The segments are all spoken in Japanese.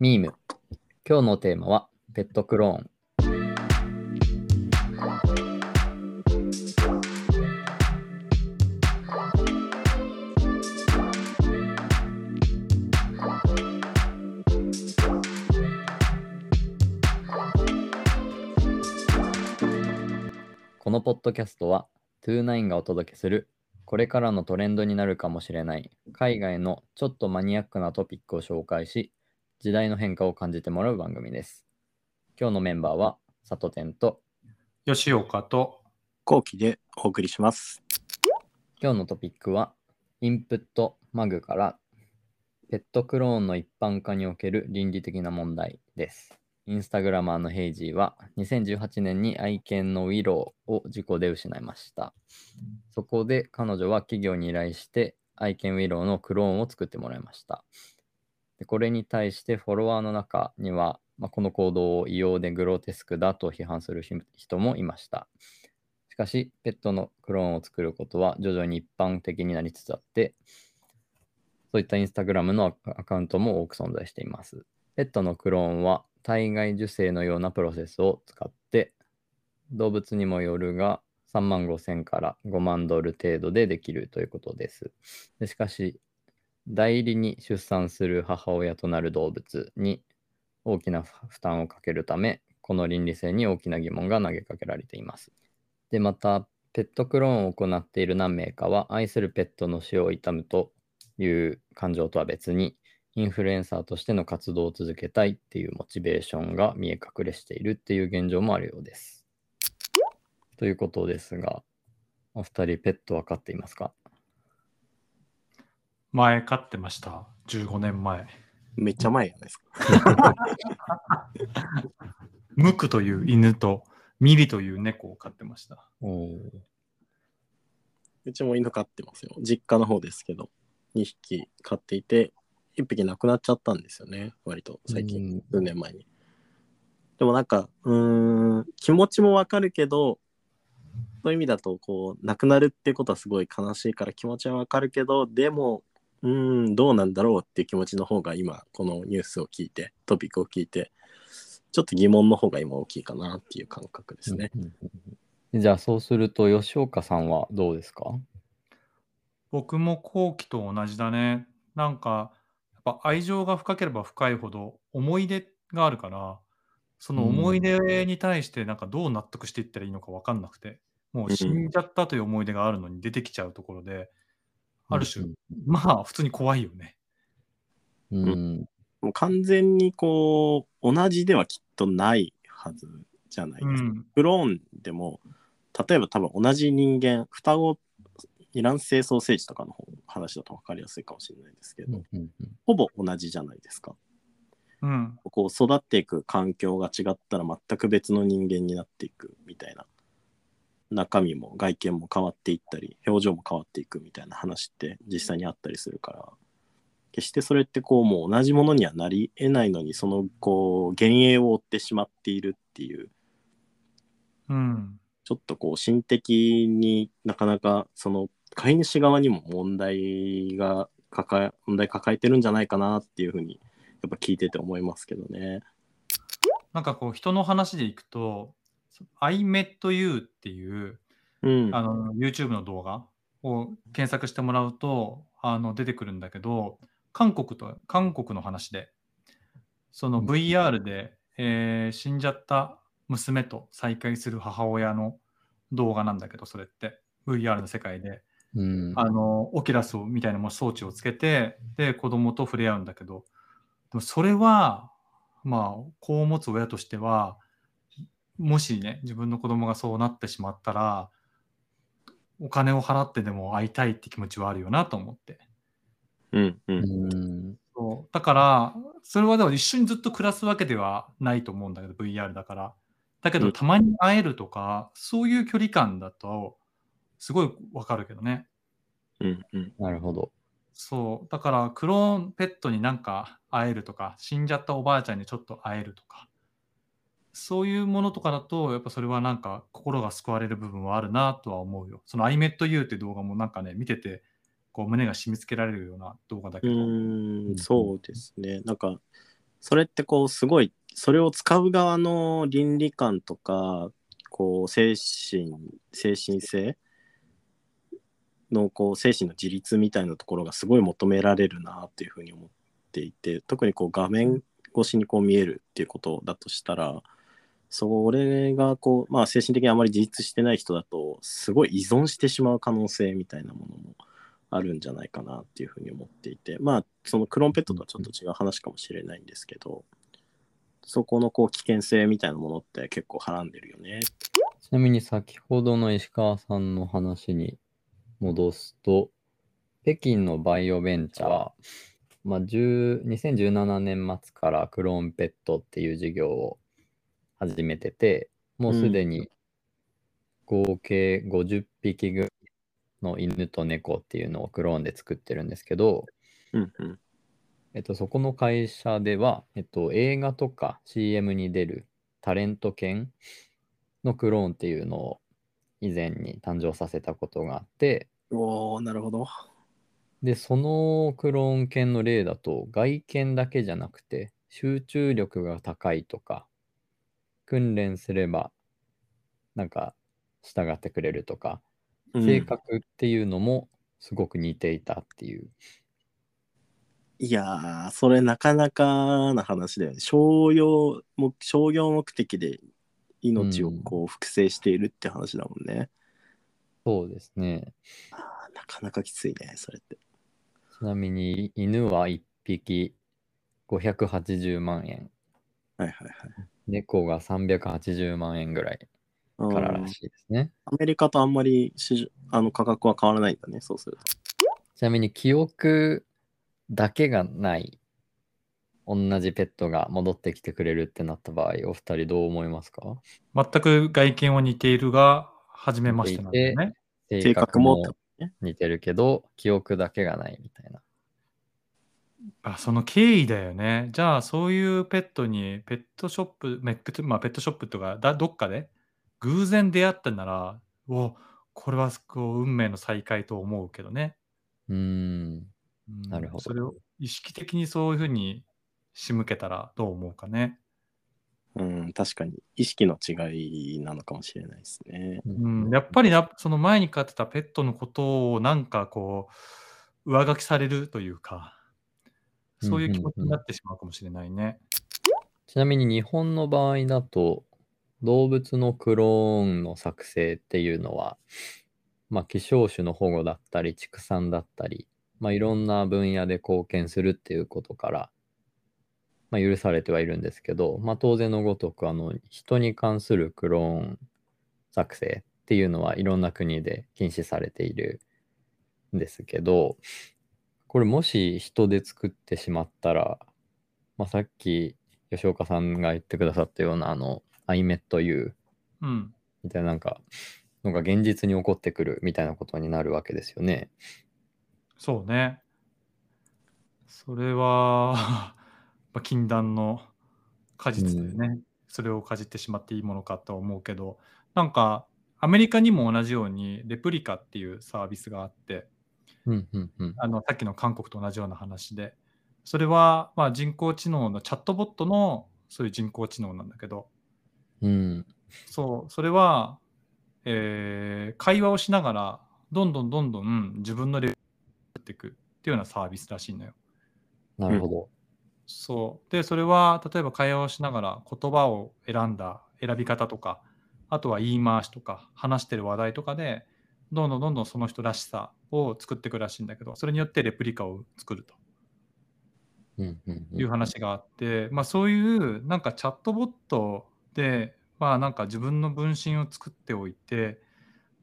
ミーム。今日のテーマはペットクローン。このポッドキャストは29がお届けするこれからのトレンドになるかもしれない海外のちょっとマニアックなトピックを紹介し時代の変化を感じてもらう番組です。今日のメンバーは佐藤天と吉岡と後期でお送りします。今日のトピックはインプットマグからペットクローンの一般化における倫理的な問題です。インスタグラマーのヘイジーは2018年に愛犬のウィローを事故で失いました。そこで彼女は企業に依頼して愛犬ウィローのクローンを作ってもらいました。でこれに対してフォロワーの中には、まあ、この行動を異様でグロテスクだと批判する人もいました。しかし、ペットのクローンを作ることは徐々に一般的になりつつあって、そういったインスタグラムのアカウントも多く存在しています。ペットのクローンは体外受精のようなプロセスを使って、動物にもよるが3万5千から5万ドル程度でできるということです。でしかし、代理に出産する母親となる動物に大きな負担をかけるため、この倫理性に大きな疑問が投げかけられています。で、また、ペットクローンを行っている何名かは、愛するペットの死を悼むという感情とは別に、インフルエンサーとしての活動を続けたいっていうモチベーションが見え隠れしているっていう現状もあるようです。ということですが、お二人ペット分かっていますか？前飼ってました。15年前。めっちゃ前じゃないですか。ムクという犬とミリという猫を飼ってました。おうちも犬飼ってますよ。実家の方ですけど、2匹飼っていて、1匹亡くなっちゃったんですよね。割と最近、数年前に。でもなんか、うーん、気持ちもわかるけど、そういう意味だと、こう、亡くなるってことはすごい悲しいから気持ちはわかるけど、でも、うーん、どうなんだろうっていう気持ちの方が今、このニュースを聞いて、トピックを聞いて、ちょっと疑問の方が今大きいかなっていう感覚ですね。じゃあそうすると吉岡さんはどうですか？僕も後期と同じだね。なんか、やっぱ愛情が深ければ深いほど思い出があるから、その思い出に対してなんかどう納得していったらいいのか分かんなくて、もう死んじゃったという思い出があるのに出てきちゃうところで、ある種、まあ普通に怖いよね。うん。もう完全にこう同じではきっとないはずじゃないですか。うん。クローンでも例えば多分同じ人間双子イラン製ソーセージとかの方話だと分かりやすいかもしれないですけど、うんほぼ同じじゃないですか。うん。こう育っていく環境が違ったら全く別の人間になっていくみたいな中身も外見も変わっていったり表情も変わっていくみたいな話って実際にあったりするから決してそれってこうもう同じものにはなり得ないのにそのこう幻影を追ってしまっているっていううん。ちょっとこう心的になかなかその飼い主側にも問題が抱え問題抱えてるんじゃないかなっていうふうにやっぱ聞いてて思いますけどね。なんかこう人の話でいくと、I met you っていううん。あの YouTube の動画を検索してもらうとあの出てくるんだけど、韓国と韓国の話で、その VR で、えー死んじゃった娘と再会する母親の動画なんだけど、それって VR の世界で、うん。あのオキュラスをみたいなもう装置をつけて、で子供と触れ合うんだけど、でもそれは、まあ、子を持つ親としては、もしね、自分の子供がそうなってしまったら、お金を払ってでも会いたいって気持ちはあるよなと思って。うんう。うんん。そうだから、それはでも一緒にずっと暮らすわけではないと思うんだけど、VR だから。だけど、うんたまに会えるとか、そういう距離感だと、すごいわかるけどね。うんうん。なるほど。そう。だから、クローンペットになんか会えるとか、死んじゃったおばあちゃんにちょっと会えるとか、そういうものとかだと、やっぱそれはなんか心が救われる部分はあるなとは思うよ。その I met you って動画もなんかね、見てて、こう胸が締め付けられるような動画だけど、ーん、そうですね。なんか、それってこうすごいそれを使う側の倫理観とかこう精神精神性のこう精神の自立みたいなところがすごい求められるなっていうふうに思っていて特にこう画面越しにこう見えるっていうことだとしたらそれがこうまあ精神的にあまり自立してない人だとすごい依存してしまう可能性みたいなものもあるんじゃないかなっていうふうに思っていてまあそのクロンペットとはちょっと違う話かもしれないんですけどそこのこう危険性みたいなものって結構はらんでるよね。ちなみに先ほどの石川さんの話に戻すと、北京のバイオベンチャー、まあ、2017年末からクローンペットっていう事業を始めてて、もうすでに合計50匹ぐらいの犬と猫っていうのをクローンで作ってるんですけど、うんうんえっと、そこの会社では、えっと、映画とか CM に出るタレント犬のクローンっていうのを以前に誕生させたことがあって、おおなるほど。で、そのクローン犬の例だと、外見だけじゃなくて、集中力が高いとか、訓練すれば、なんか、従ってくれるとか、うん性格っていうのもすごく似ていたっていう。いやー、それなかなかな話だよね。商用も商業目的で命をこう複製しているって話だもんね。そうですね。あーなかなかきついね、それって。ちなみに、犬は1匹580万円、はいはいはい。猫が380万円ぐらいかららしいですね。アメリカとあんまりあの価格は変わらないんだね、そうすると。ちなみに記憶だけがない同じペットが戻ってきてくれるってなった場合、お二人どう思いますか？全く外見は似ているが、初めましてなんだよね。性格もね。似てるけど、記憶だけがないみたいな。あその経緯だよね。じゃあ、そういうペットに、ペットショップ、メペットまあ、ペットショップとかだ、どっかで偶然出会ったなら、おこれはこう運命の再会と思うけどね。うーん。うんなるほどそれを意識的にそういうふうに仕向けたらどう思うかね。うん、確かに意識の違いなのかもしれないですね。うん、やっぱりな、その前に飼ってたペットのことをなんかこう、上書きされるというか、そういう気持ちになってしまうかもしれないね。ちなみに日本の場合だと、動物のクローンの作成っていうのは、まあ、希少種の保護だったり、畜産だったり、まあ、いろんな分野で貢献するっていうことから、まあ、許されてはいるんですけど、まあ、当然のごとく、あの、人に関するクローン作成っていうのはいろんな国で禁止されているんですけど、これもし人で作ってしまったら、まあ、さっき吉岡さんが言ってくださったようなあの iMetU うん。みたいななんかのが現実に起こってくるみたいなことになるわけですよね。そうね。それは、まあ禁断の果実でね、それをかじってしまっていいものかと思うけど、なんか、アメリカにも同じように、レプリカっていうサービスがあって、うんうんうん。あのさっきの韓国と同じような話で、それは、まあ、人工知能のチャットボットのそういう人工知能なんだけど、うんそう、それは、えー会話をしながら、どんどんどんどん自分のレベルになっていくっていうようなサービスらしいのよ。なるほど。そう。で、それは、例えば会話をしながら言葉を選んだ選び方とか、あとは言い回しとか、話してる話題とかで、どんどんどんどんその人らしさを作っていくらしいんだけど、それによってレプリカを作ると。いう話があって、まあそういうなんかチャットボットで、まあなんか自分の分身を作っておいて、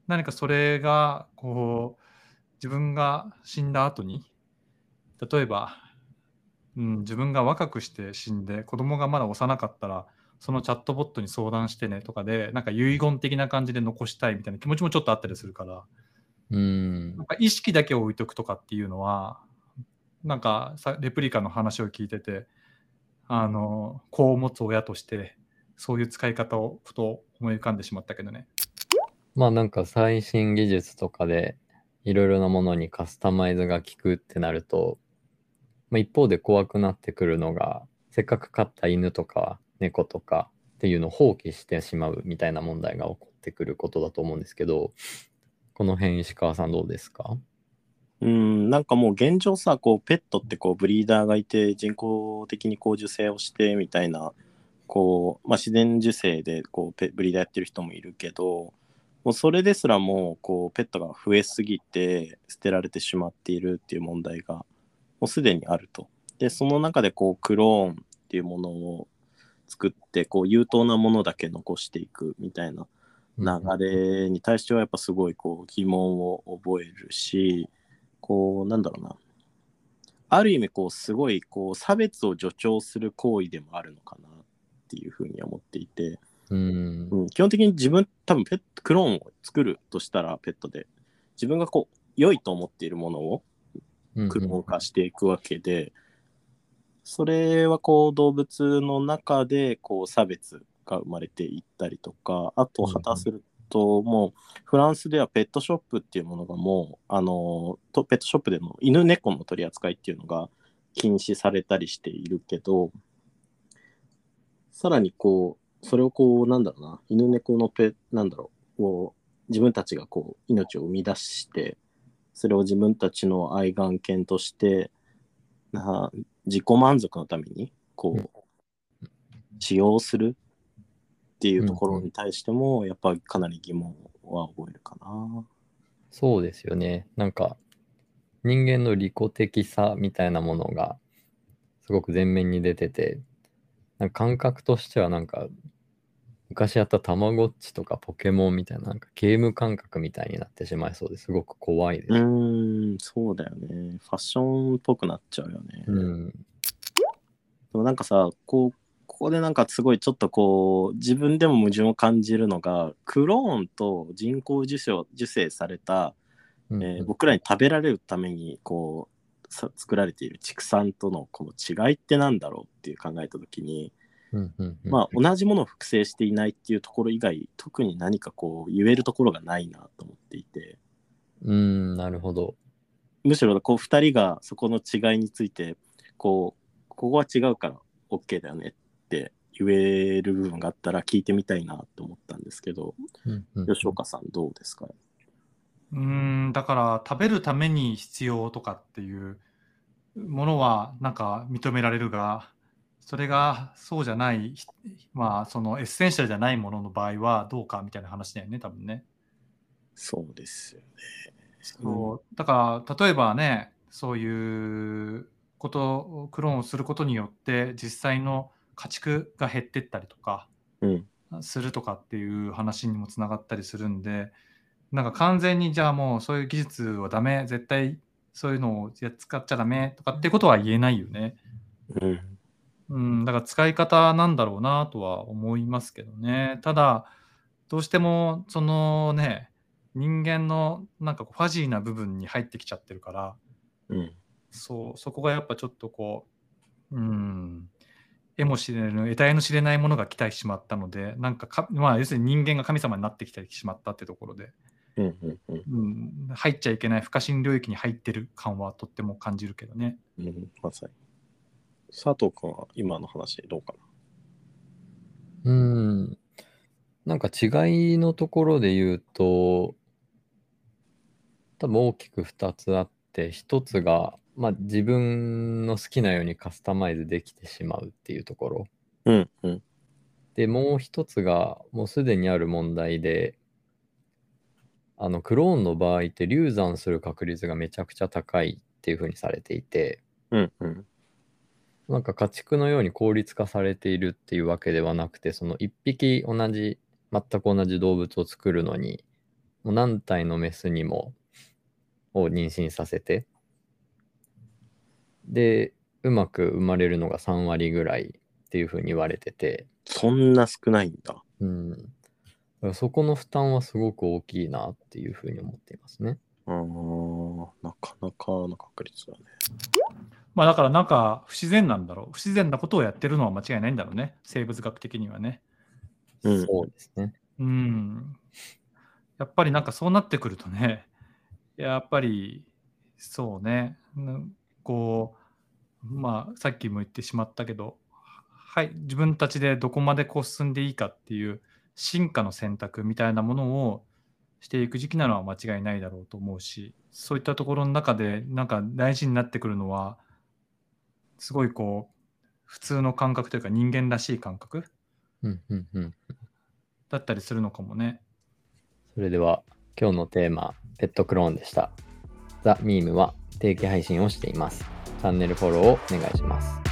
何かそれがこう自分が死んだ後に、例えば、うん、自分が若くして死んで子供がまだ幼かったら、そのチャットボットに相談してねとかで、なんか遺言的な感じで残したいみたいな気持ちもちょっとあったりするから、うんなんか意識だけを置いとくとかっていうのは、なんかさレプリカの話を聞いてて、あの、子を持つ親として、そういう使い方をふと思い浮かんでしまったけどね。まあなんか最新技術とかでいろいろなものにカスタマイズが効くってなると、まあ、一方で怖くなってくるのがせっかく飼った犬とか猫とかっていうのを放棄してしまうみたいな問題が起こってくることだと思うんですけど、この辺石川さんどうですか？うん、なんかもう現状さ、こう、ペットってこう、ブリーダーがいて、人工的にこう、受精をしてみたいな、こう、まあ、自然受精でこう、ブリーダーやってる人もいるけど、もうそれですらもう、こう、ペットが増えすぎて、捨てられてしまっているっていう問題が、もうすでにあると。で、その中でこう、クローンっていうものを作って、こう、有当なものだけ残していくみたいな流れに対してはやっぱすごいこう疑問を覚えるしこうなんだろうな。ある意味こうすごいこう差別を助長する行為でもあるのかなっていうふうに思っていて、うん。うん、基本的に自分多分ペットクローンを作るとしたらペットで自分がこう良いと思っているものをうんクローン化していくわけで、それはこう動物の中でこう差別が生まれていったりとかあと果たするともうフランスではペットショップっていうものがもうあのとペットショップでの犬猫の取り扱いっていうのが禁止されたりしているけどさらにこうそれをこうなんだろうな犬猫のペなんだろうこう自分たちがこう命を生み出してそれを自分たちの愛玩犬としてな自己満足のためにこう使用するっていうところに対してもやっぱりかなり疑問は覚えるかな。そうですよね。なんか人間の利己的さみたいなものがすごく前面に出てて、なんか感覚としてはなんか昔やったたまごっちとかポケモンみたいななんかゲーム感覚みたいになってしまいそうですごく怖いです。うーん、そうだよね。ファッションっぽくなっちゃうよね。うん。でもなんかさ、こう、ここでなんかすごいちょっとこう、自分でも矛盾を感じるのが、クローンと人工受精受精された、うんえー僕らに食べられるためにこうさ作られている畜産とのこの違いってなんだろうっていう考えた時に、うんうんうん。まあ同じものを複製していないっていうところ以外特に何かこう言えるところがないなと思っていて。うん、なるほど。むしろこう2人がそこの違いについてこうここは違うから OK だよねって言える部分があったら聞いてみたいなと思ったんですけどうんうん吉岡さんどうですか？うーん、だから食べるために必要とかっていうものはなんか認められるが、それがそうじゃない、ひまあそのエッセンシャルじゃないものの場合はどうかみたいな話だよね、多分ね。そうですよね。そうだから例えばね、そういうこと、クローンをすることによって実際の家畜が減ってったりとか、うんするとかっていう話にもつながったりするんでなんか完全にじゃあもうそういう技術はダメ絶対そういうのをや使っちゃダメとかってことは言えないよね。うんうん、だから使い方なんだろうなとは思いますけどね。ただどうしてもそのね人間のなんかファジーな部分に入ってきちゃってるからうんそうそこがやっぱちょっとこううん得も知れぬ得体の知れないものが来てしまったのでなんかかまあ要するに人間が神様になってきてしまったってところで、うんうんうんうん、入っちゃいけない不可侵領域に入ってる感はとっても感じるけどね。うん、まさに。佐藤君は今の話どうかうん。なんか違いのところで言うと、多分大きく2つあって、1つが、まあ、自分の好きなようにカスタマイズできてしまうっていうところ。な。うんうん。で、もう1つが、もうすでにある問題で、あの、クローンの場合って流産する確率がめちゃくちゃ高いっていうふうにされていて、うんうん。なんか家畜のように効率化されているっていうわけではなくて、その一匹同じ、全く同じ動物を作るのに、もう何体のメスにも、を妊娠させて、で、うまく生まれるのが3割ぐらいっていうふうに言われてて、そんな少ないんだ。うん。そこの負担はすごく大きいなっていうふうに思っていますね。うーん、なかなかの確率だね。まあだからなんか不自然なんだろう不自然なことをやってるのは間違いないんだろうね生物学的にはね。うんそうですね。うん。やっぱりなんかそうなってくるとね、やっぱりそうね、うんこう、まあさっきも言ってしまったけど、はい、自分たちでどこまでこう進んでいいかっていう進化の選択みたいなものをしていく時期なのは間違いないだろうと思うしそういったところの中でなんか大事になってくるのはすごいこう普通の感覚というか人間らしい感覚うんうんうん。だったりするのかもね。それでは今日のテーマ、ペットクローンでした。ザ・ミームは定期配信をしています。チャンネルフォローをお願いします。